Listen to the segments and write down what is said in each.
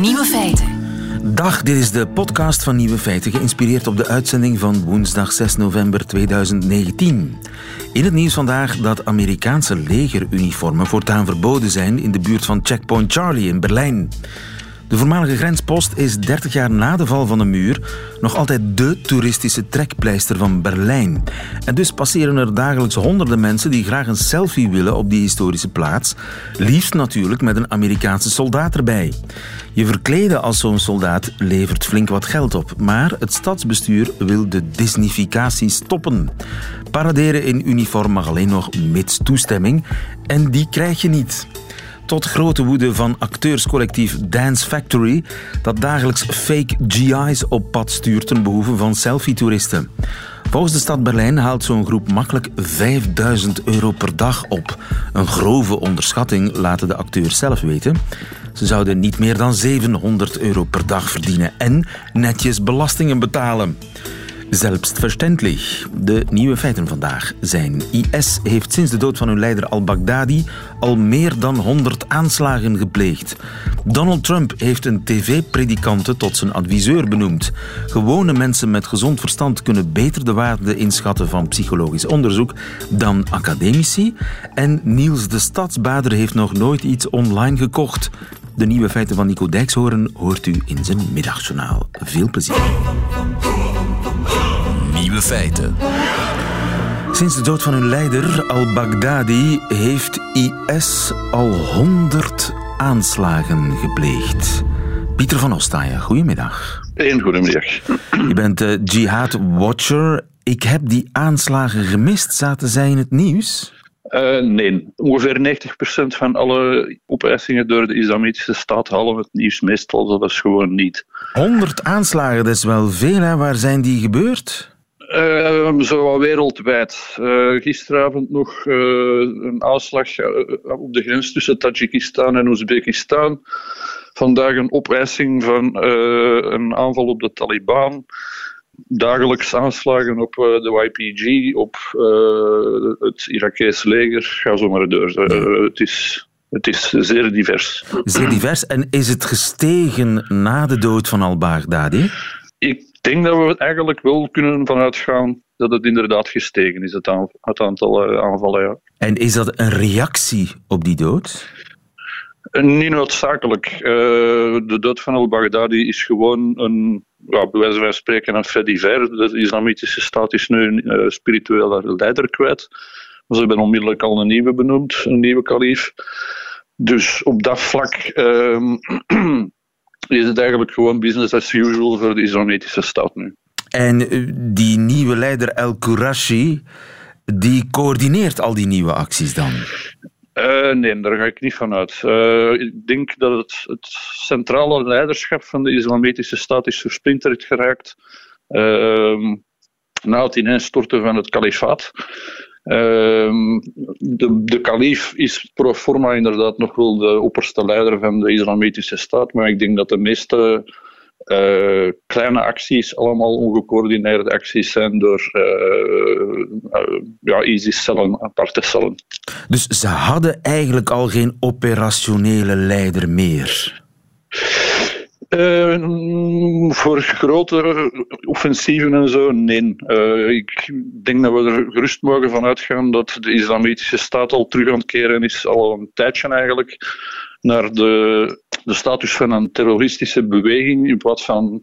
Nieuwe feiten. Dag, dit is de podcast van Nieuwe Feiten, geïnspireerd op de uitzending van woensdag 6 november 2019. In het nieuws vandaag dat Amerikaanse legeruniformen voortaan verboden zijn in de buurt van Checkpoint Charlie in Berlijn. De voormalige grenspost is 30 jaar na de val van de muur nog altijd dé toeristische trekpleister van Berlijn. En dus passeren er dagelijks honderden mensen die graag een selfie willen op die historische plaats. Liefst natuurlijk met een Amerikaanse soldaat erbij. Je verkleden als zo'n soldaat levert flink wat geld op, maar het stadsbestuur wil de Disneyficatie stoppen. Paraderen in uniform mag alleen nog mits toestemming en die krijg je niet. Tot grote woede van acteurscollectief Dance Factory, dat dagelijks fake GI's op pad stuurt ten behoeve van selfie-toeristen. Volgens de stad Berlijn haalt zo'n groep makkelijk 5000 euro per dag op. Een grove onderschatting laten de acteurs zelf weten. Ze zouden niet meer dan 700 euro per dag verdienen en netjes belastingen betalen. Zelfverständlich. De nieuwe feiten vandaag zijn: IS heeft sinds de dood van hun leider al-Baghdadi al meer dan 100 aanslagen gepleegd. Donald Trump heeft een tv-predikante tot zijn adviseur benoemd. Gewone mensen met gezond verstand kunnen beter de waarde inschatten van psychologisch onderzoek dan academici. En Niels de Stadsbader heeft nog nooit iets online gekocht. De nieuwe feiten van Nico Dijkshoorn hoort u in zijn middagjournaal. Veel plezier. Feiten. Sinds de dood van hun leider al-Baghdadi heeft IS al 100 aanslagen gepleegd. Pieter van Ostaaien, goedemiddag. Een goedemiddag. Je bent uh, Jihad Watcher. Ik heb die aanslagen gemist. Zaten zij in het nieuws? Uh, nee, ongeveer 90% van alle opeisingen door de Islamitische Staat halen het nieuws meestal dat is gewoon niet. 100 aanslagen, dat is wel veel. Hè? Waar zijn die gebeurd? Uh, zo wereldwijd. Uh, gisteravond nog uh, een aanslag op de grens tussen Tajikistan en Oezbekistan. Vandaag een opeising van een aanval op de Taliban. Dagelijks aanslagen op de YPG, op het Irakees leger. Ga zo maar door. het is het is zeer divers. Zeer divers. En is het gestegen na de dood van al-Baghdadi? Ik denk dat we eigenlijk wel kunnen vanuit gaan dat het inderdaad gestegen is, het, aantal aanvallen. Ja. En is dat een reactie op die dood? Niet noodzakelijk. Uh, de dood van al-Baghdadi is gewoon een, ja, bij wijze van spreken, een fait divers. De islamitische staat is nu een uh, spirituele leider kwijt. Ze hebben onmiddellijk al een nieuwe benoemd, een nieuwe kalif. Dus op dat vlak uh, is het eigenlijk gewoon business as usual voor de islamitische staat nu. En die nieuwe leider El Qurashi, die coördineert al die nieuwe acties dan? Uh, nee, daar ga ik niet van uit. Uh, ik denk dat het, het, centrale leiderschap van de islamitische staat is versplinterd geraakt uh, na het ineenstorten van het kalifaat. De, de kalif is pro forma inderdaad nog wel de opperste leider van de islamitische staat, maar ik denk dat de meeste uh, kleine acties, allemaal ongecoördineerde acties zijn door uh, uh, ja, ISIS-cellen, aparte cellen. Dus ze hadden eigenlijk al geen operationele leider meer? Voor grotere offensieven en zo, nee. ik denk dat we er gerust mogen van uitgaan dat de islamitische staat al terug aan het keren is, al een tijdje eigenlijk, naar de de status van een terroristische beweging in plaats van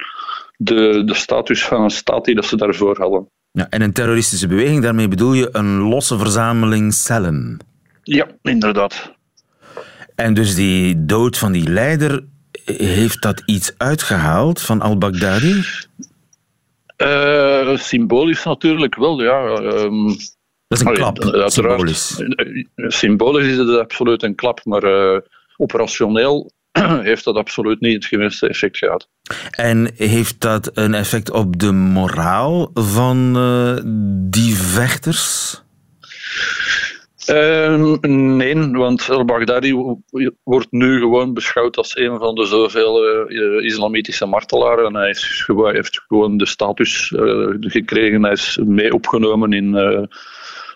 de, de status van een staat die dat ze daarvoor hadden. Ja, en een terroristische beweging, daarmee bedoel je een losse verzameling cellen? Ja, inderdaad. En dus die dood van die leider, heeft dat iets uitgehaald van al-Baghdadi? Uh, symbolisch natuurlijk wel, ja. Um, dat is een klap, uh, symbolisch. Symbolisch is het absoluut een klap, maar uh, operationeel heeft dat absoluut niet het gewenste effect gehad. En heeft dat een effect op de moraal van uh, die vechters? Uh, nee, want al-Baghdadi wordt nu gewoon beschouwd als een van de zoveel uh, islamitische martelaren. En hij, heeft gewoon de status uh, gekregen. Hij is mee opgenomen in,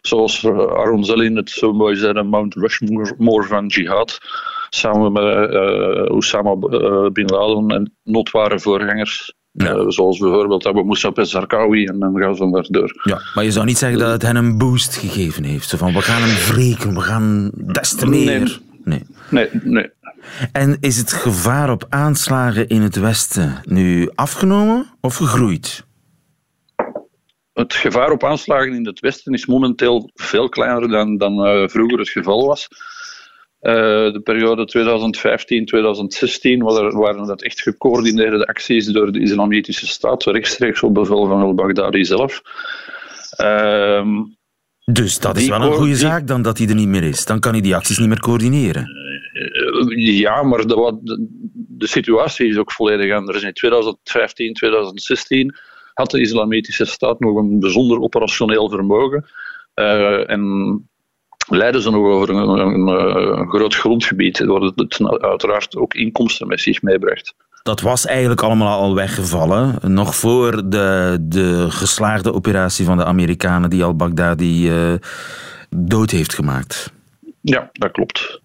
zoals Aaron Zelin het zo mooi zei, Mount Rushmore van jihad. samen met Osama bin Laden en notware voorgangers. Zoals bijvoorbeeld Abu Moussa Zarqawi en dan gaan ze maar door. Ja, maar je zou niet zeggen dat het hen een boost gegeven heeft. Zo van, we gaan hem wreken, we gaan des te meer. Nee. nee. nee, En is het gevaar op aanslagen in het Westen nu afgenomen of gegroeid? Het gevaar op aanslagen in het Westen is momenteel veel kleiner dan, dan uh, vroeger het geval was. Uh, de periode 2015-2016 waren dat echt gecoördineerde acties door de Islamitische Staat, rechtstreeks op bevel van al-Baghdadi zelf. Uh, dus dat is wel een goede zaak dan dat hij er niet meer is. Dan kan hij die acties niet meer coördineren. Uh, ja, maar de, de, de, situatie is ook volledig anders. In 2015, 2016 had de Islamitische Staat nog een bijzonder operationeel vermogen. Uh, en leiden ze nog over een, een, een groot grondgebied, waar het uiteraard ook inkomsten met zich meebracht. Dat was eigenlijk allemaal al weggevallen, nog voor de, de geslaagde operatie van de Amerikanen die al-Baghdadi uh, dood heeft gemaakt. Ja, dat klopt.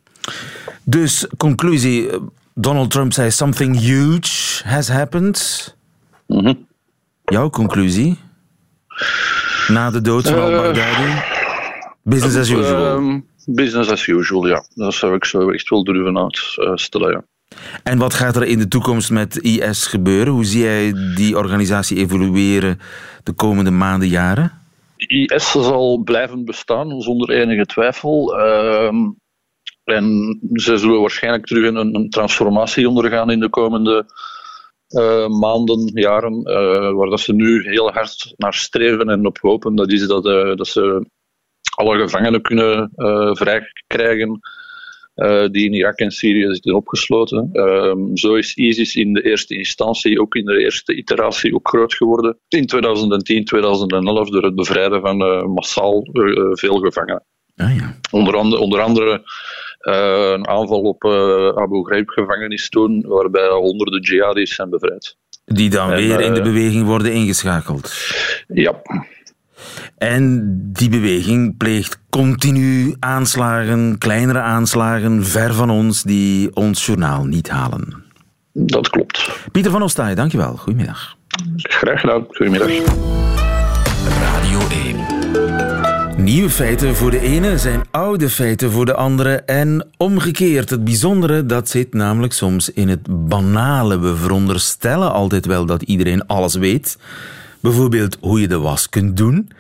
Dus, conclusie. Donald Trump zei something huge has happened. Mm Jouw conclusie? Na de dood van al-Baghdadi? Business as usual? Uh, business as usual, ja. Dat zou ik zo echt wel durven uitstellen, ja. En wat gaat er in de toekomst met IS gebeuren? Hoe zie jij die organisatie evolueren de komende maanden, jaren? IS zal blijven bestaan, zonder enige twijfel. Uh, en ze zullen waarschijnlijk terug een, een transformatie ondergaan in de komende uh, maanden, jaren, uh, waar dat ze nu heel hard naar streven en op hopen, dat is dat, dat ze alle gevangenen kunnen vrijkrijgen die in Irak en Syrië zitten opgesloten. Ehm, zo is ISIS in de eerste instantie, ook in de eerste iteratie, ook groot geworden. In 2010, 2011 door het bevrijden van massaal veel gevangenen. Ah, ja. onder, andere, onder andere uh, een aanval op uh, Abu Ghraib gevangenis toen, waarbij honderden jihadis zijn bevrijd. Die dan en, weer in de eh, beweging worden ingeschakeld. Ja. En die beweging pleegt continu aanslagen, kleinere aanslagen, ver van ons, die ons journaal niet halen. Dat klopt. Pieter van Ostaaij, dankjewel. Goedemiddag. Graag gedaan. Goedemiddag. Radio 1. Nieuwe feiten voor de ene zijn oude feiten voor de andere en omgekeerd. Het bijzondere dat zit namelijk soms in het banale. We veronderstellen altijd wel dat iedereen alles weet. Bijvoorbeeld hoe je de was kunt doen.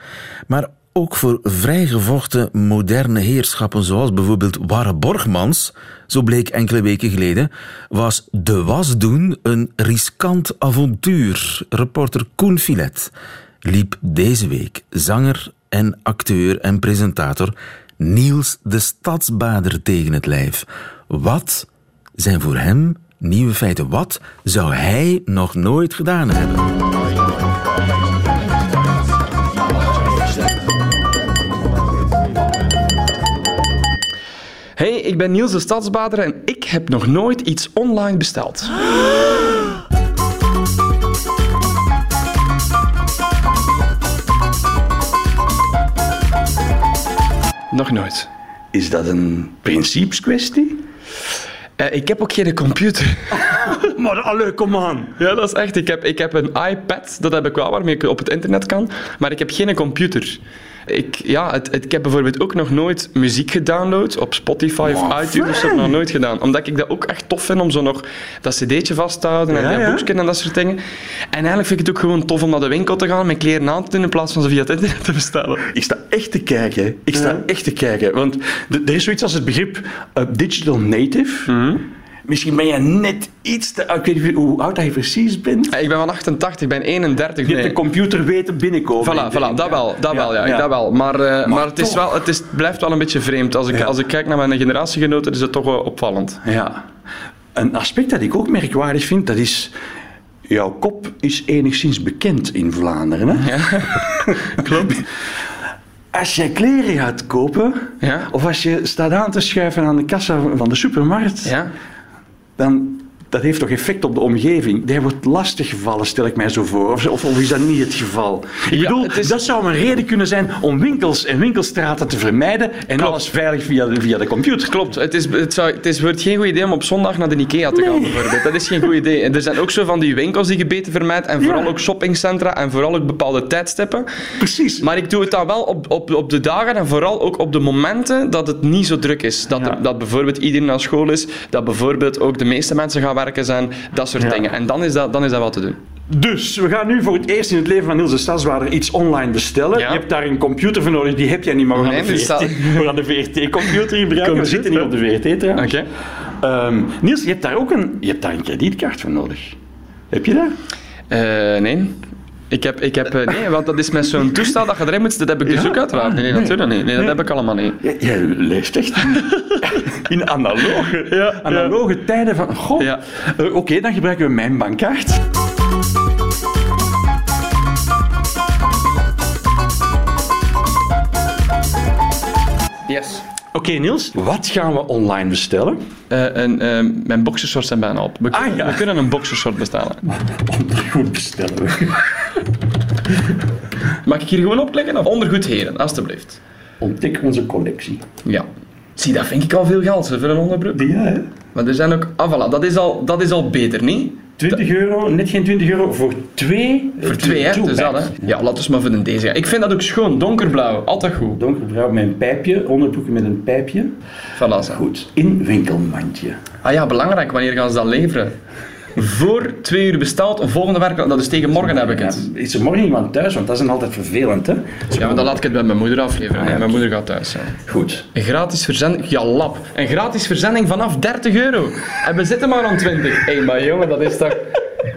Maar ook voor vrijgevochten moderne heerschappen zoals bijvoorbeeld Warre Borgmans, zo bleek enkele weken geleden, was de was doen een riskant avontuur. Reporter Koen Filet liep deze week zanger en acteur en presentator Niels de Stadsbader tegen het lijf. Wat zijn voor hem nieuwe feiten? Wat zou hij nog nooit gedaan hebben? Hey, ik ben Niels de Stadsbader en ik heb nog nooit iets online besteld. Nog nooit. Is dat een principeskwestie? Uh, ik heb ook geen computer. maar allee, kom aan. Ja, dat is echt. Ik heb, ik heb een iPad, dat heb ik wel, waarmee ik op het internet kan. Maar ik heb geen computer. Ik, ja, het, het, ik heb bijvoorbeeld ook nog nooit muziek gedownload op Spotify of iTunes. Dat heb ik nog nooit gedaan. Omdat ik dat ook echt tof vind om zo nog dat cd'tje vast te houden en ja, dat ja. boekje en dat soort dingen. En eigenlijk vind ik het ook gewoon tof om naar de winkel te gaan, mijn kleren aan te doen in plaats van ze via het internet te bestellen. Ik sta echt te kijken. Ik sta echt te kijken. Want er is zoiets als het begrip uh, digital native. Mm Misschien ben je net iets te... Ik weet niet hoe oud je precies bent. Ik ben van 88, ik ben 31. Je hebt de computer weten binnenkomen. Voilà, voilà dat wel. Dat wel, ja. ja. Dat wel. Maar, uh, maar, maar, het, is wel, het is, blijft wel een beetje vreemd. Als ik, als ik kijk naar mijn generatiegenoten, is het toch wel opvallend. Ja. Een aspect dat ik ook merkwaardig vind, dat is... Jouw kop is enigszins bekend in Vlaanderen, hè? Ja, klopt. Als jij kleren gaat kopen, ja. of als je staat aan te schuiven aan de kassa van de supermarkt, ja dan dat heeft toch effect op de omgeving. Die wordt lastiggevallen, stel ik mij zo voor. Of, of, of is dat niet het geval? Ik bedoel, is- dat zou een reden kunnen zijn om winkels en winkelstraten te vermijden en alles veilig via de, via de computer. Klopt, het, is, het, zou, het is, wordt geen goed idee om op zondag naar de Ikea te gaan, bijvoorbeeld. Dat is geen goed idee. En er zijn ook zo van die winkels die je beter vermijdt, en vooral Ja. ook shoppingcentra, en vooral ook bepaalde tijdstippen. Precies. Maar ik doe het dan wel op, op, op de dagen en vooral ook op de momenten dat het niet zo druk is. Dat, Ja. er- dat bijvoorbeeld iedereen naar school is, dat bijvoorbeeld ook de meeste mensen gaan werken zijn, dat soort Ja. dingen. En dan is dat, dan is dat wel te doen. Dus we gaan nu voor het eerst in het leven van Niels de Stadswaarder iets online bestellen. Ja. Je hebt daar een computer voor nodig, die heb jij niet, maar we gaan Nee, de VRT-computer gebruiken. We zitten niet op de VRT trouwens. Ehm, Niels, je hebt daar ook een, je hebt daar een kredietkaart voor nodig. Heb je dat? Eh, nee. Ik heb, ik heb, eh, nee, want dat is met zo'n toestel dat je erin moet, dat heb ik dus Ja? ook uiteraard. Nee, nee, natuurlijk niet. Nee, dat heb ik allemaal niet. Jij, jij leeft echt in analoge, analoge tijden van... Goh, Ja. Eh, oké, dan gebruiken we mijn bankkaart. Yes. Oké, Niels, wat gaan we online bestellen? Eh, en, mijn boxershorts zijn bijna op. We, Ah, kunnen- ja. we kunnen een boxershort bestellen. Goed bestellen we. Mag ik hier gewoon opklikken? Of ondergoed heren, alstublieft. Ontdek onze collectie. Ja. Zie, dat vind ik al veel geld hè, voor een onderbroek. Ja, hè? Maar er zijn ook... Ah, voilà, dat is al, dat is al beter, niet? 20 euro, net geen 20 euro, voor twee. Voor twee, hè? Dus dat, hè? Ja, laten we maar voor de deze gaan. Ik vind dat ook schoon, donkerblauw. Altijd goed. Donkerbruin met een pijpje, onderbroeken met een pijpje. Voilà, zo. Goed, in winkelmandje. Ah ja, belangrijk. Wanneer gaan ze dat leveren? Voor twee uur besteld, een volgende werk... Dat is tegen morgen heb ik het. Is er morgen iemand thuis? Want dat is dan altijd vervelend, hè? Ja, maar dan laat ik het bij mijn moeder afleveren. Ah, ja, Mijn moeder gaat thuis zijn. Goed. Een gratis verzending? Ja, lap. Een gratis verzending vanaf 30 euro. En we zitten maar aan 20. Hé, maar jongen, dat is toch...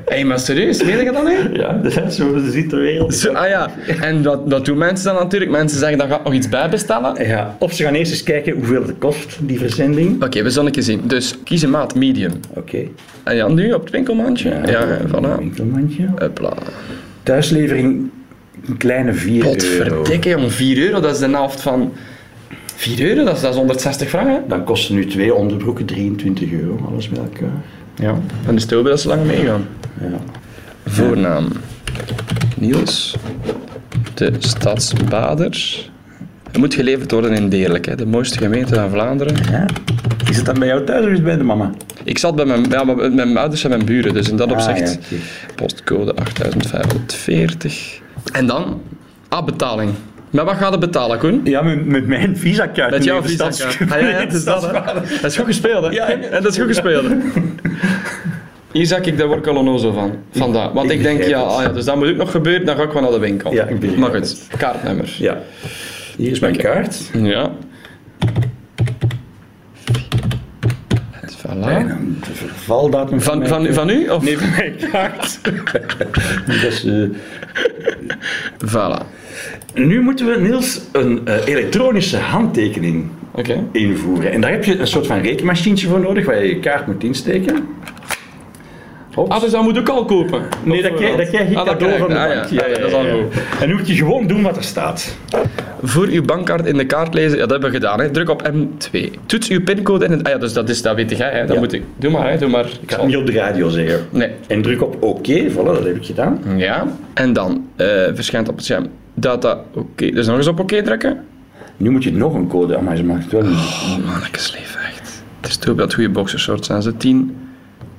Hé, maar serieus, meen je dat nu? Ja, dat is zo ziet de wereld. Zo, ah ja, en dat, dat doen mensen dan natuurlijk. Mensen zeggen, dan gaat nog iets bij bestellen. Ja, of ze gaan eerst eens kijken hoeveel het kost, die verzending. Oké, we zullen keer zien. Dus kies een maat medium. Oké. En ja, nu op het winkelmandje. Ja, ja voilà. Winkelmandje. Hopla. Thuislevering, een kleine 4 euro. Potverdikke, jong. 4 euro, dat is de helft van... 4 euro, dat is, dat is 160 frank, hè? Dan kosten nu twee onderbroeken 23 euro, alles bij elkaar. Ja. En de stil dat ze lang meegaan. Ja. Voornaam. Niels. De Stadsbader. Het moet geleverd worden in Deerlijk, hè, de mooiste gemeente van Vlaanderen. ja. Is het dan bij jou thuis of is het bij de mama? Ik zat bij mijn, ja, met mijn ouders en mijn buren, dus in dat Ah, opzicht. ja. Postcode 8540. En dan, ah, Met wat gaat het betalen, Koen? Ja, met, met mijn visa-kaart. Met jouw Nee, de visa stads- Ah, ja, ja, het is dat, hè. Dat is goed gespeeld, hè? Ja. En dat is goed gespeeld, hè? Hier zag ik, daar word ik al onnozel van. Vandaar. Want Ik ik denk, ja, ah, ja, dus dat moet ook nog gebeuren, dan ga ik gewoon naar de winkel. Ja, ik Maar het. goed, kaartnummer. Ja. Hier is mijn kaart. Ja. Voilà. De vervaldatum Van, van, kaart. van u? Of? Nee, van mijn kaart. is, eh, Voilà. Nu moeten we, Niels, een eh, elektronische handtekening Oké. invoeren. En daar heb je een soort van rekenmachientje voor nodig, waar je je kaart moet insteken. Hops. Ah, dus dat moet ook al kopen? Nee, dat krijg, dat krijg je Ah, cadeau krijg van de ik. Ah, bank. ja. Ah, ja, dat is al goed. En nu moet je gewoon doen wat er staat. Voor uw bankkaart in de kaart lezen, ja, dat hebben we gedaan. Hè. Druk op M2. Toets uw pincode in het... Ah ja, dus dat, is, dat weet jij. Hè. Dat Ja. moet ik. Doe maar, hè. Doe maar. Ik ga het niet op de radio zeggen. Nee. En druk op oké, voilà, dat heb ik gedaan. Ja. En dan eh, verschijnt op het scherm data oké. Dus nog eens op oké drukken. Nu moet je nog een code aan, maar ze mag het wel niet. Oh, mannetjes lief, echt. Het is toch dat goede boxershorts zijn. Ze 10,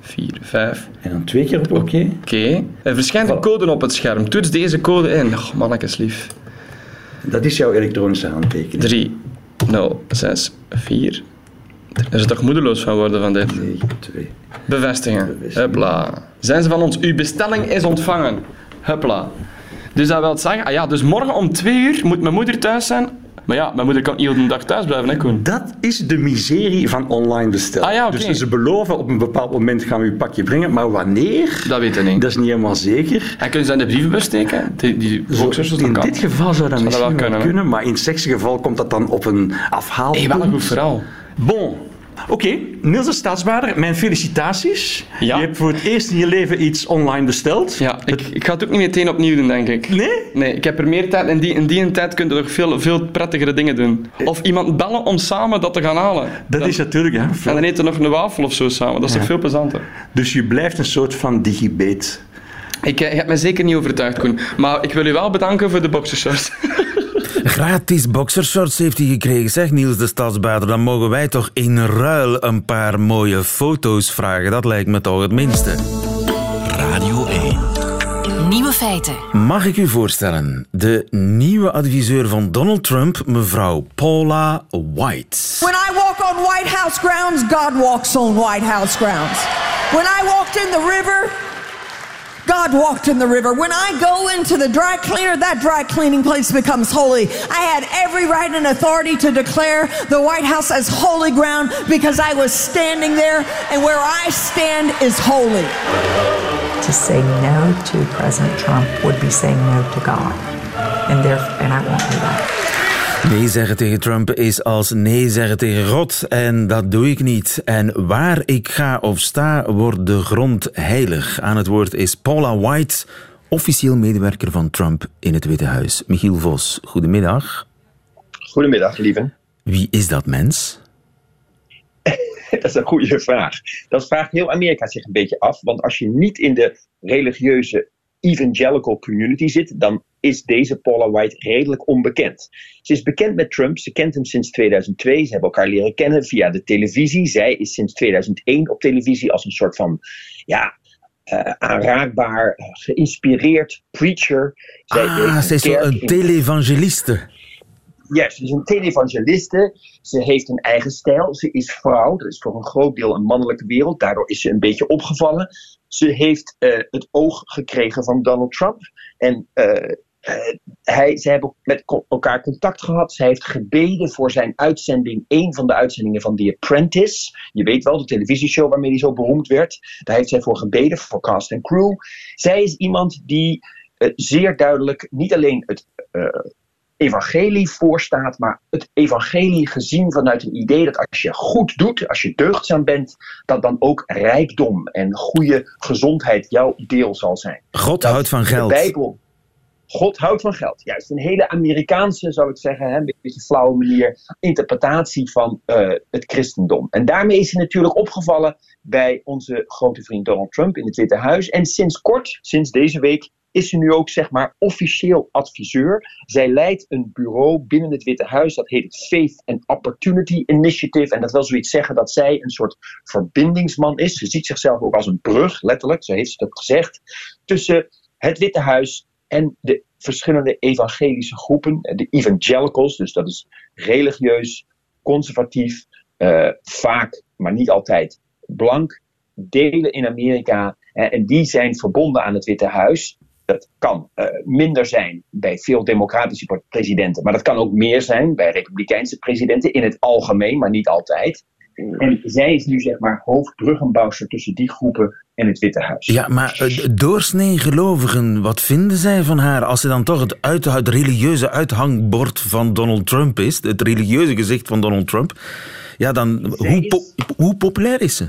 4, 5. En dan twee keer op oké. Oké. Er verschijnt een code op het scherm. Toets deze code in. Oh, mannetjes lief. Dat is jouw elektronische handtekening. 3, 0, 6, 4. Er is toch moedeloos van worden van dit. 9, 2. Bevestigen. Bevestigen. Hupla. Zijn ze van ons? Uw bestelling is ontvangen. Hupla. Dus dat wil zeggen, ah ja, dus morgen om twee uur moet mijn moeder thuis zijn. Maar ja, mijn moeder kan niet de dag thuis blijven, hè Koen? Dat is de miserie van online bestellen. Ah ja. Dus ze beloven op een bepaald moment gaan we uw pakje brengen, maar wanneer? Dat weet ik niet. Dat is niet helemaal zeker. En kunnen ze in de brievenbus steken? Die, die boxers, in kan. dit geval zou dat Zou dat misschien wel wel kunnen, maar in het slechtste geval komt dat dan op een Hey, afhaalpunt. wel een goed verhaal. Bon, Oké, Niels de Staatsbaarder, mijn felicitaties. Ja. Je hebt voor het eerst in je leven iets online besteld. Ja, ik, ik ga het ook niet meteen opnieuw doen, denk ik. Nee? Nee, ik heb er meer tijd. En die, in die tijd kun je nog veel, veel prettigere dingen doen. Of iemand bellen om samen dat te gaan halen. Dat Dan- is natuurlijk, hè. En dan eten we nog een wafel of zo samen. Dat is toch veel plezanter. Dus je blijft een soort van digibate. Ik, eh, je hebt mij zeker niet overtuigd, Koen. Maar ik wil u wel bedanken voor de boxershorts. Gratis boxershorts heeft hij gekregen, zeg Niels de Stadsbader. Dan mogen wij toch in ruil een paar mooie foto's vragen. Dat lijkt me toch het minste. Radio 1. Nieuwe feiten. Mag ik u voorstellen, de nieuwe adviseur van Donald Trump, mevrouw Paula White. When I walk on White House grounds, God walks on White House grounds. When I walked in the river, God walked in the river. When I go into the dry cleaner, that dry cleaning place becomes holy. I had every right and authority to declare the White House as holy ground because I was standing there, and where I stand is holy. To say no to President Trump would be saying no to God. And therefore, and I won't do that. Nee zeggen tegen Trump is als nee zeggen tegen God. En dat doe ik niet. En waar ik ga of sta, wordt de grond heilig. Aan het woord is Paula White, officieel medewerker van Trump in het Witte Huis. Michiel Vos, goedemiddag. Goedemiddag, lieve. Wie is dat mens? Dat is een goede vraag. Dat vraagt heel Amerika zich een beetje af. Want als je niet in de religieuze evangelical community zit, dan is deze Paula White redelijk onbekend. Ze is bekend met Trump. Ze kent hem sinds 2002. Ze hebben elkaar leren kennen via de televisie. Zij is sinds 2001 op televisie als een soort van ja, eh, aanraakbaar, eh, geïnspireerd preacher. Zij Ah, ze is een televangeliste. Juist, ze is een televangeliste. Ze heeft een eigen stijl. Ze is vrouw. Dat is voor een groot deel een mannelijke wereld. Daardoor is ze een beetje opgevallen. Ze heeft eh, het oog gekregen van Donald Trump. En eh, hij, ze hebben met elkaar contact gehad. Zij heeft gebeden voor zijn uitzending. Een van de uitzendingen van The Apprentice. Je weet wel, de televisieshow waarmee hij zo beroemd werd. Daar heeft zij voor gebeden, voor cast en crew. Zij is iemand die zeer duidelijk niet alleen het evangelie voorstaat, maar het evangelie gezien vanuit een idee dat als je goed doet, als je deugdzaam bent, dat dan ook rijkdom en goede gezondheid jouw deel zal zijn. God Dat houdt van De geld. Bijbel. God houdt van geld. Juist een hele Amerikaanse, zou ik zeggen, een beetje flauwe manier, interpretatie van eh, het christendom. En daarmee is hij natuurlijk opgevallen bij onze grote vriend Donald Trump in het Witte Huis. En sinds kort, sinds deze week, is ze nu ook zeg maar officieel adviseur. Zij leidt een bureau binnen het Witte Huis, dat heet het Faith and Opportunity Initiative. En dat wil zoiets zeggen dat zij een soort verbindingsman is. Ze ziet zichzelf ook als een brug, letterlijk, zo heeft ze ook gezegd, tussen het Witte Huis en de verschillende evangelische groepen, de evangelicals, dus dat is religieus, conservatief, eh, vaak, maar niet altijd, blank, delen in Amerika. eh, en die zijn verbonden aan het Witte Huis. Dat kan eh, minder zijn bij veel democratische presidenten, maar dat kan ook meer zijn bij republikeinse presidenten in het algemeen, maar niet altijd. En zij is nu zeg maar hoofdbruggenbouwster tussen die groepen en het Witte Huis. Ja, maar eh, doorsnee gelovigen, wat vinden zij van haar als ze dan toch het, uit, het religieuze uithangbord van Donald Trump is, het religieuze gezicht van Donald Trump? Ja, dan hoe, is- po- hoe populair is ze?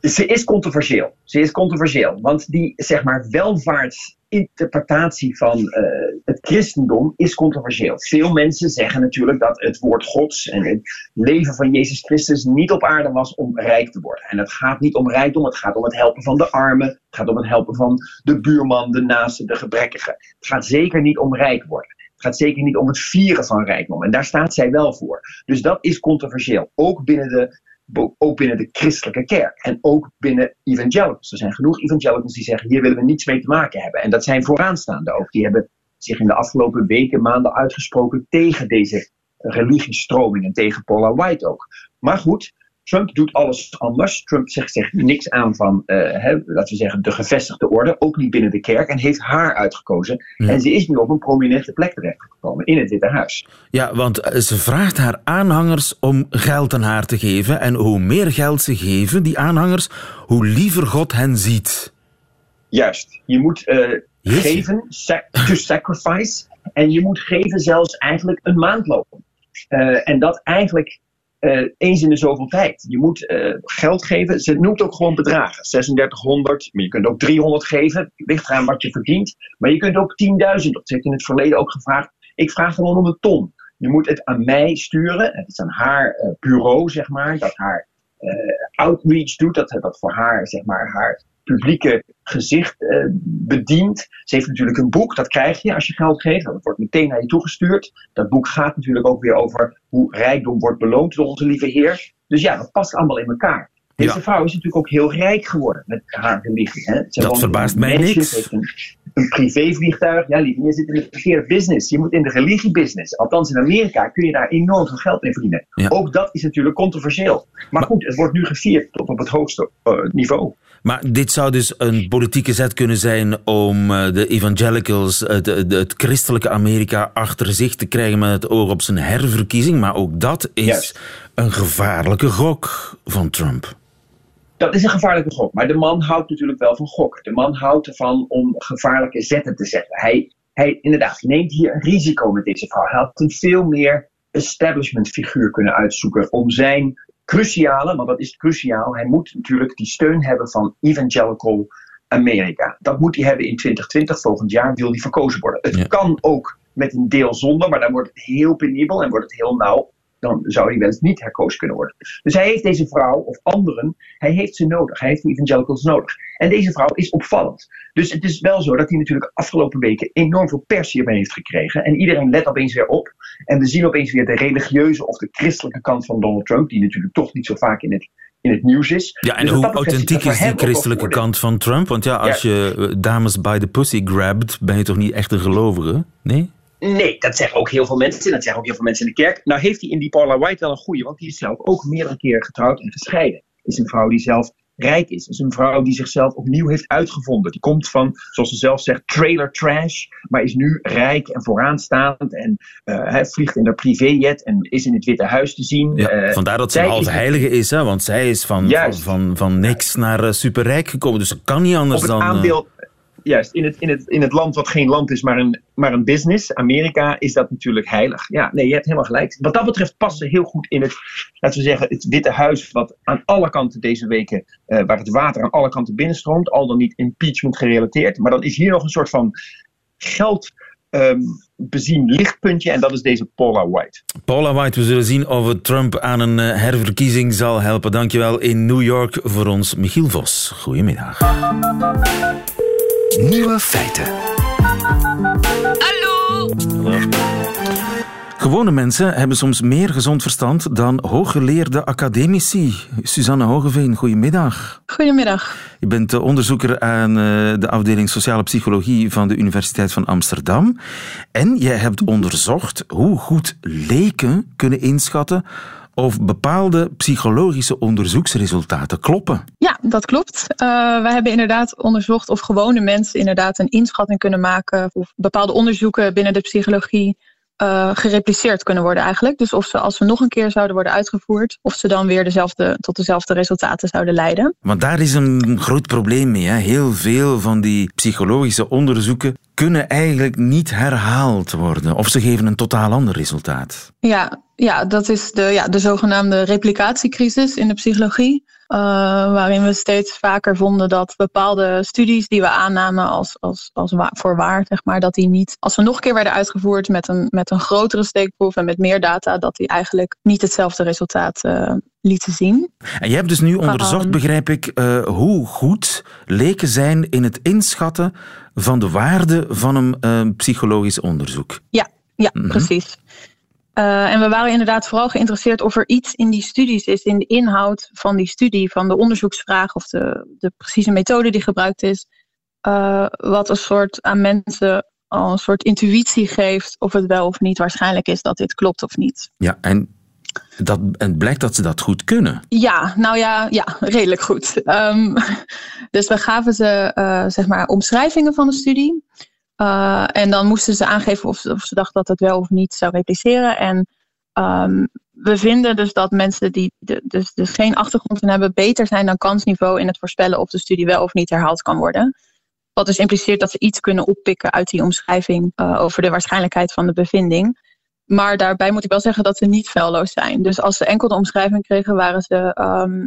Ze is controversieel. Ze is controversieel. Want die, zeg maar, welvaartsinterpretatie van eh, het christendom is controversieel. Veel mensen zeggen natuurlijk dat het woord Gods en het leven van Jezus Christus niet op aarde was om rijk te worden. En het gaat niet om rijkdom, het gaat om het helpen van de armen. Het gaat om het helpen van de buurman, de naaste, de gebrekkige. Het gaat zeker niet om rijk worden. Het gaat zeker niet om het vieren van rijkdom. En daar staat zij wel voor. Dus dat is controversieel. Ook binnen de ook binnen de christelijke kerk en ook binnen evangelicals. Er zijn genoeg evangelicals die zeggen: hier willen we niets mee te maken hebben. En dat zijn vooraanstaande ook. Die hebben zich in de afgelopen weken, maanden uitgesproken tegen deze religiestroming en tegen Paula White ook. Maar goed, Trump doet alles anders. Trump zegt zich niks aan van, hè, laten we zeggen, de gevestigde orde, ook niet binnen de kerk, en heeft haar uitgekozen. En ze is nu op een prominente plek terechtgekomen in het Witte Huis. Ja, want eh, ze vraagt haar aanhangers om geld aan haar te geven. En hoe meer geld ze geven, die aanhangers, hoe liever God hen ziet. Juist. Je moet eh, geven, sac- to sacrifice. En je moet geven zelfs eigenlijk een maandloon. Eh, en dat eigenlijk eh, eens in de zoveel tijd. Je moet eh, geld geven. Ze noemt ook gewoon bedragen. 3600, maar je kunt ook 300 geven. Ligt eraan wat je verdient. Maar je kunt ook 10.000. Dat heeft in het verleden ook gevraagd. Ik vraag gewoon om een ton. Je moet het aan mij sturen. Het is aan haar uh, bureau, zeg maar. Dat haar outreach doet. Dat dat voor haar, zeg maar, haar publieke gezicht uh, bedient. Ze heeft natuurlijk een boek, dat krijg je als je geld geeft. Dat wordt meteen naar je toegestuurd. Dat boek gaat natuurlijk ook weer over hoe rijkdom wordt beloond door onze lieve Heer. Dus ja, dat past allemaal in elkaar. Deze vrouw is natuurlijk ook heel rijk geworden met haar religie. Hè. Ze dat verbaast mij niks. heeft een, een privévliegtuig. Ja, lieve, je zit in de verkeerde business. Je moet in de religiebusiness. Althans, in Amerika kun je daar enorm veel geld mee verdienen. Ook dat is natuurlijk controversieel. Maar, goed, het wordt nu gevierd tot op het hoogste uh, niveau. Maar dit zou dus een politieke zet kunnen zijn om eh, de evangelicals, het, het, christelijke Amerika, achter zich te krijgen met het oog op zijn herverkiezing. Maar ook dat is een gevaarlijke gok van Trump. Dat is een gevaarlijke gok. Maar de man houdt natuurlijk wel van gokken. De man houdt ervan om gevaarlijke zetten te zetten. Hij, hij inderdaad neemt hier een risico met deze vrouw. Hij had een veel meer establishment figuur kunnen uitzoeken om zijn cruciale, maar wat is cruciaal? Hij moet natuurlijk die steun hebben van evangelical Amerika. Dat moet hij hebben in 2020. Volgend jaar wil hij verkozen worden. Het kan ook met een deel zonder, maar dan wordt het heel penibel en wordt het heel nauw dan zou hij wel eens niet herkozen kunnen worden. Dus hij heeft deze vrouw of anderen, hij heeft ze nodig. Hij heeft de evangelicals nodig. En deze vrouw is opvallend. Dus het is wel zo dat hij natuurlijk afgelopen weken enorm veel pers hiermee heeft gekregen. En iedereen let opeens weer op. En we zien opeens weer de religieuze of de christelijke kant van Donald Trump, die natuurlijk toch niet zo vaak in het in het nieuws is. Ja, en dus hoe authentiek is die christelijke kant van Trump? Want ja, als je eh, dames by the pussy grabbed, ben je toch niet echt een gelovige? Nee? Nee, dat zeggen ook heel veel mensen. Dat zeggen ook heel veel mensen in de kerk. Nou heeft hij in die Paula White wel een goede, want die is zelf ook meerdere keren getrouwd en gescheiden. Is een vrouw die zelf rijk is. Is een vrouw die zichzelf opnieuw heeft uitgevonden. Die komt van, zoals ze zelf zegt, trailer trash, maar is nu rijk en vooraanstaand en uh, vliegt in haar privéjet en is in het Witte Huis te zien. Ja, uh, vandaar dat ze een heilige is, hè? want zij is van, van, van, van, niks naar uh, superrijk gekomen, dus ze kan niet anders dan... Aandeel, juist, in het, in, het, in het land wat geen land is, maar een, maar een business, Amerika, is dat natuurlijk heilig. Ja, nee, je hebt helemaal gelijk. Wat dat betreft past ze heel goed in het, laten we zeggen, het Witte Huis, wat aan alle kanten deze weken, uh, waar het water aan alle kanten binnenstroomt, al dan niet impeachment gerelateerd. Maar dan is hier nog een soort van geld. Um, bezien lichtpuntje en dat is deze Paula White. Paula White, we zullen zien of het Trump aan een uh, herverkiezing zal helpen. Dankjewel in New York voor ons, Michiel Vos. Goedemiddag. Nieuwe feiten. Hallo. Gewone mensen hebben soms meer gezond verstand dan hooggeleerde academici. Suzanne Hogeveen, goedemiddag. Goedemiddag. Je bent onderzoeker aan de afdeling Sociale Psychologie van de Universiteit van Amsterdam. En jij hebt onderzocht hoe goed leken kunnen inschatten of bepaalde psychologische onderzoeksresultaten kloppen. Ja, dat klopt. Uh, we hebben inderdaad onderzocht of gewone mensen inderdaad een inschatting kunnen maken of bepaalde onderzoeken binnen de psychologie uh, gerepliceerd kunnen worden eigenlijk. Dus of ze als ze nog een keer zouden worden uitgevoerd, of ze dan weer dezelfde, tot dezelfde resultaten zouden leiden. Want daar is een groot probleem mee. Hè? Heel veel van die psychologische onderzoeken kunnen eigenlijk niet herhaald worden. Of ze geven een totaal ander resultaat. Ja, ja dat is de, ja, de zogenaamde replicatiecrisis in de psychologie. Uh, waarin we steeds vaker vonden dat bepaalde studies die we aannamen als, als, als wa voor waar, zeg maar, dat die niet, als ze nog een keer werden uitgevoerd met een, met een grotere steekproef en met meer data, dat die eigenlijk niet hetzelfde resultaat uh, lieten zien. En je hebt dus nu onderzocht, um, begrijp ik, uh, hoe goed leken zijn in het inschatten van de waarde van een psychologisch onderzoek. Ja, ja mm -hmm. precies. Uh, en we waren inderdaad vooral geïnteresseerd of er iets in die studies is, in de inhoud van die studie, van de onderzoeksvraag of de, de precieze methode die gebruikt is, uh, wat een soort aan mensen al een soort intuïtie geeft of het wel of niet waarschijnlijk is dat dit klopt of niet. Ja, en, dat, en blijkt dat ze dat goed kunnen. Ja, nou ja, ja redelijk goed. Um, dus we gaven ze uh, zeg maar omschrijvingen van de studie. Uh, en dan moesten ze aangeven of of ze dachten dat het wel of niet zou repliceren. En um, we vinden dus dat mensen die de, dus, dus geen achtergrond in hebben, beter zijn dan kansniveau in het voorspellen of de studie wel of niet herhaald kan worden. Wat dus impliceert dat ze iets kunnen oppikken uit die omschrijving uh, over de waarschijnlijkheid van de bevinding. Maar daarbij moet ik wel zeggen dat ze niet feilloos zijn. Dus als ze enkel de omschrijving kregen, waren ze ehm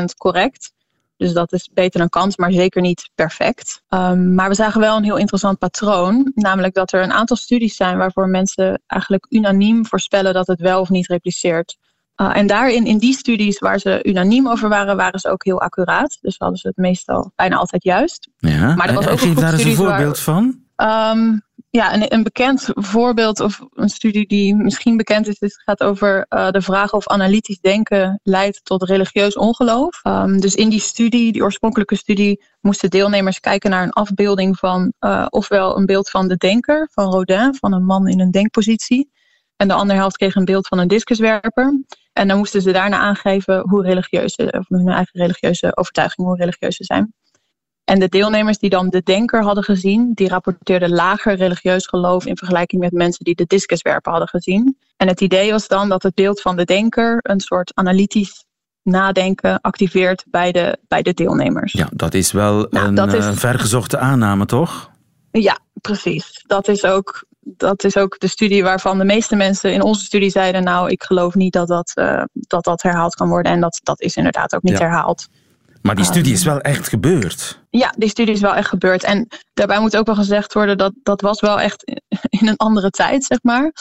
58% correct. Dus dat is beter dan kans, maar zeker niet perfect. Um, maar we zagen wel een heel interessant patroon. Namelijk dat er een aantal studies zijn waarvoor mensen eigenlijk unaniem voorspellen dat het wel of niet repliceert. Uh, en daarin, in die studies waar ze unaniem over waren, waren ze ook heel accuraat. Dus hadden ze het meestal bijna altijd juist. Ja, Maar er was ook en een geef daar eens een waar- voorbeeld van. Um, ja, een, een bekend voorbeeld of een studie die misschien bekend is, gaat over uh, de vraag of analytisch denken leidt tot religieus ongeloof. Um, dus in die studie, die oorspronkelijke studie, moesten deelnemers kijken naar een afbeelding van uh, ofwel een beeld van de denker, van Rodin, van een man in een denkpositie. En de andere helft kreeg een beeld van een discuswerper. En dan moesten ze daarna aangeven hoe religieus, ze- of hun eigen religieuze overtuiging, hoe religieus ze zijn. En de deelnemers die dan de denker hadden gezien, die rapporteerden lager religieus geloof in vergelijking met mensen die de discuswerper hadden gezien. En het idee was dan dat het beeld van de denker een soort analytisch nadenken activeert bij de, bij de deelnemers. Ja, dat is wel Nou, een is- eh, vergezochte aanname, toch? Ja, precies. Dat is, ook, dat is ook de studie waarvan de meeste mensen in onze studie zeiden, nou, ik geloof niet dat dat, eh, dat, dat herhaald kan worden. En dat, dat is inderdaad ook niet Ja. herhaald. Maar die studie Ah. is wel echt gebeurd. Ja, die studie is wel echt gebeurd. En daarbij moet ook wel gezegd worden dat dat was wel echt in een andere tijd, zeg maar.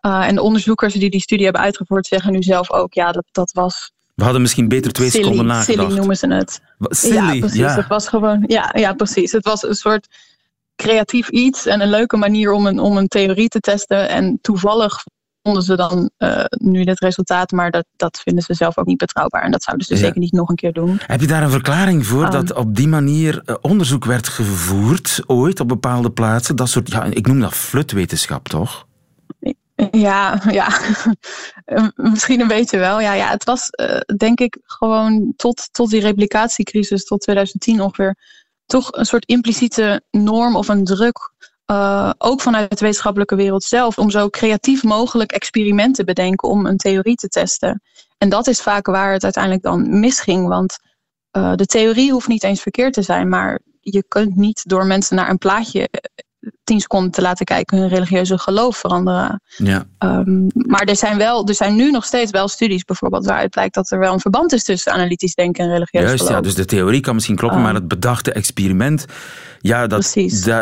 Uh, en de onderzoekers die die studie hebben uitgevoerd zeggen nu zelf ook, ja, dat, dat was We hadden misschien beter twee silly, seconden silly nagedacht. noemen ze het. Silly, ja, precies. ja. Het was gewoon, ja, ja, precies. Het was een soort creatief iets en een leuke manier om een, om een theorie te testen. En toevallig vonden ze dan uh, nu dit resultaat, maar dat, dat vinden ze zelf ook niet betrouwbaar. En dat zouden ze Ja. zeker niet nog een keer doen. Heb je daar een verklaring voor Um, dat op die manier eh, onderzoek werd gevoerd, ooit op bepaalde plaatsen? Dat soort, ja, ik noem dat flutwetenschap, toch? Ja, ja. Eh, misschien een beetje wel. Ja, ja het was uh, denk ik gewoon tot, tot die replicatiecrisis, tot 2010 ongeveer, toch een soort impliciete norm of een druk. Uh, ook vanuit de wetenschappelijke wereld zelf, om zo creatief mogelijk experimenten te bedenken om een theorie te testen. En dat is vaak waar het uiteindelijk dan misging, want uh, de theorie hoeft niet eens verkeerd te zijn, maar je kunt niet door mensen naar een plaatje tien seconden te laten kijken hun religieuze geloof veranderen. Ja. Um, maar er zijn, wel, er zijn nu nog steeds wel studies bijvoorbeeld waaruit blijkt dat er wel een verband is tussen analytisch denken en religieus Juist, geloof. ja, dus de theorie kan misschien kloppen, Um, maar het bedachte experiment, ja, dat,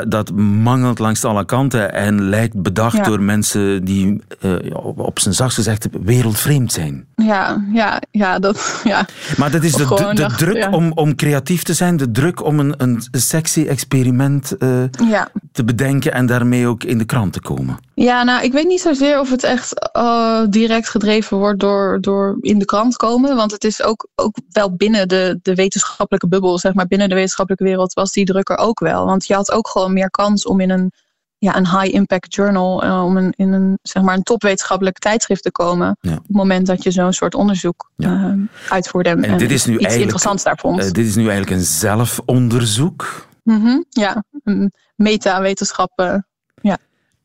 dat, mangelt langs alle kanten en lijkt bedacht Ja. door mensen die uh, op, zijn zachtst gezegd wereldvreemd zijn. Ja, ja, ja, dat, ja. Maar dat is de, druk ja. om, om creatief te zijn, de druk om een, een sexy experiment uh, Ja. te bedenken en daarmee ook in de krant te komen. ja, nou, ik weet niet zozeer of het echt uh, direct gedreven wordt door, door in de krant komen. Want het is ook, ook wel binnen de, de wetenschappelijke bubbel, zeg maar, binnen de wetenschappelijke wereld was die druk er ook wel. Want je had ook gewoon meer kans om in een, ja, een high-impact journal, uh, om een, in een, zeg maar, een topwetenschappelijk tijdschrift te komen. Ja. Op het moment dat je zo'n soort onderzoek Ja. uh, uitvoerde. En, En dit is nu iets eigenlijk- interessants daar vond. Dit is nu eigenlijk een zelfonderzoek. Mm -hmm, ja, meta-wetenschap. Uh,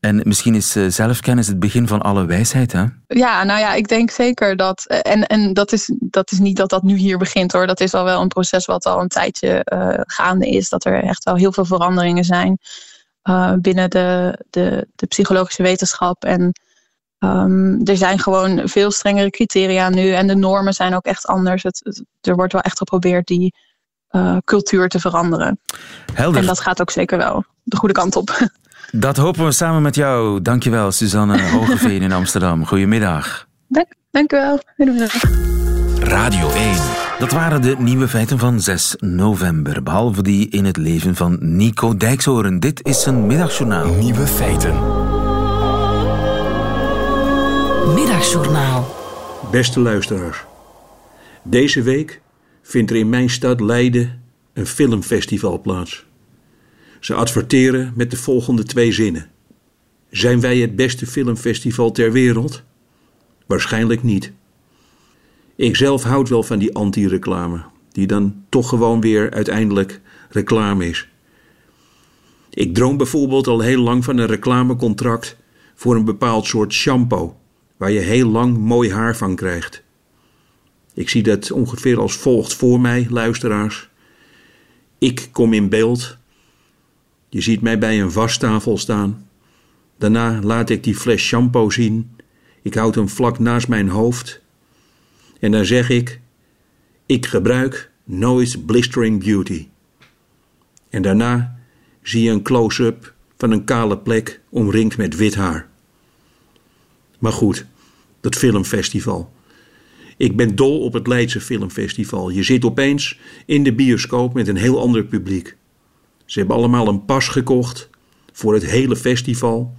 En misschien is uh, zelfkennis het begin van alle wijsheid, hè? Ja, nou ja, ik denk zeker dat. En, en dat, is, dat is niet dat dat nu hier begint hoor. Dat is al wel een proces wat al een tijdje uh, gaande is. Dat er echt wel heel veel veranderingen zijn uh, binnen de, de, de psychologische wetenschap. En um, er zijn gewoon veel strengere criteria nu. En de normen zijn ook echt anders. Het, het, er wordt wel echt geprobeerd die uh, cultuur te veranderen. Helder. En dat gaat ook zeker wel de goede kant op. Dat hopen we samen met jou. Dankjewel, Suzanne Hogeveen in Amsterdam. Goedemiddag. Dank, dank u wel. Goedemiddag. Radio 1. Dat waren de nieuwe feiten van 6 november. Behalve die in het leven van Nico Dijkshoorn. Dit is zijn middagjournaal. Nieuwe feiten. Middagjournaal. Beste luisteraars. Deze week vindt er in mijn stad Leiden een filmfestival plaats. Ze adverteren met de volgende twee zinnen. Zijn wij het beste filmfestival ter wereld? Waarschijnlijk niet. Ik zelf houd wel van die anti-reclame, die dan toch gewoon weer uiteindelijk reclame is. Ik droom bijvoorbeeld al heel lang van een reclamecontract voor een bepaald soort shampoo, waar je heel lang mooi haar van krijgt. Ik zie dat ongeveer als volgt voor mij, luisteraars. Ik kom in beeld. Je ziet mij bij een wastafel staan. Daarna laat ik die fles shampoo zien. Ik houd hem vlak naast mijn hoofd. En dan zeg ik: Ik gebruik Noise Blistering Beauty. En daarna zie je een close-up van een kale plek omringd met wit haar. Maar goed, dat filmfestival. Ik ben dol op het Leidse Filmfestival. Je zit opeens in de bioscoop met een heel ander publiek. Ze hebben allemaal een pas gekocht voor het hele festival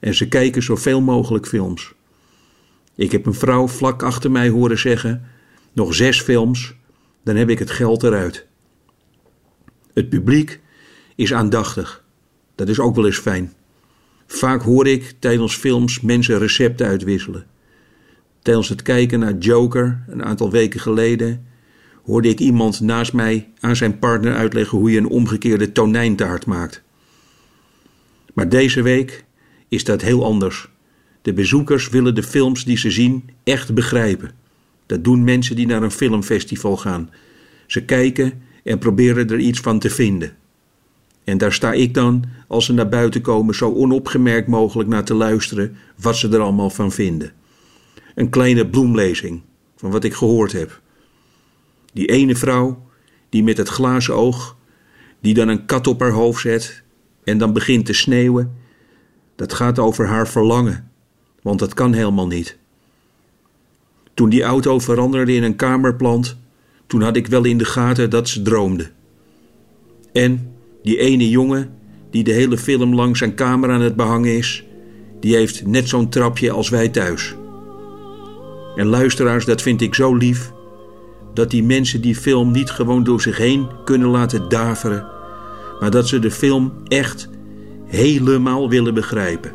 en ze kijken zoveel mogelijk films. Ik heb een vrouw vlak achter mij horen zeggen: nog zes films, dan heb ik het geld eruit. Het publiek is aandachtig. Dat is ook wel eens fijn. Vaak hoor ik tijdens films mensen recepten uitwisselen. Tijdens het kijken naar Joker een aantal weken geleden hoorde ik iemand naast mij aan zijn partner uitleggen hoe je een omgekeerde tonijntaart maakt. Maar deze week is dat heel anders. De bezoekers willen de films die ze zien echt begrijpen. Dat doen mensen die naar een filmfestival gaan. Ze kijken en proberen er iets van te vinden. En daar sta ik dan, als ze naar buiten komen, zo onopgemerkt mogelijk naar te luisteren wat ze er allemaal van vinden. Een kleine bloemlezing van wat ik gehoord heb. Die ene vrouw, die met het glazen oog, die dan een kat op haar hoofd zet en dan begint te sneeuwen, dat gaat over haar verlangen, want dat kan helemaal niet. Toen die auto veranderde in een kamerplant, toen had ik wel in de gaten dat ze droomde. En die ene jongen, die de hele film lang zijn kamer aan het behangen is, die heeft net zo'n trapje als wij thuis. En luisteraars, dat vind ik zo lief, dat die mensen die film niet gewoon door zich heen kunnen laten daveren, maar dat ze de film echt helemaal willen begrijpen.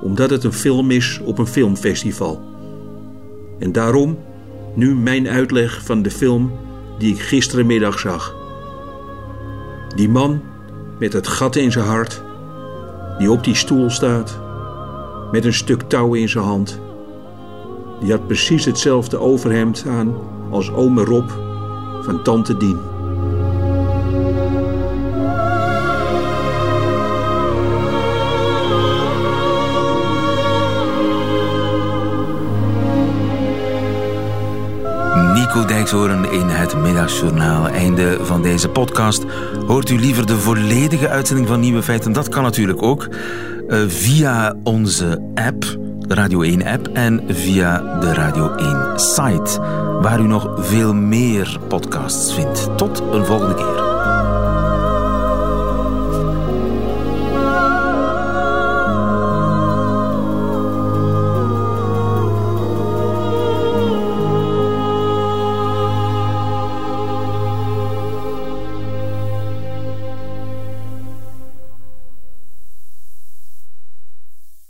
Omdat het een film is op een filmfestival. En daarom nu mijn uitleg van de film die ik gisterenmiddag zag. Die man met het gat in zijn hart, die op die stoel staat, met een stuk touw in zijn hand. Die had precies hetzelfde overhemd aan als ome Rob van tante Dien. Nico Dijkshoorn in het Middagjournaal. Einde van deze podcast. Hoort u liever de volledige uitzending van Nieuwe Feiten? Dat kan natuurlijk ook uh, via onze app, Radio 1-app, en via de Radio 1-site, waar u nog veel meer podcasts vindt. Tot een volgende keer.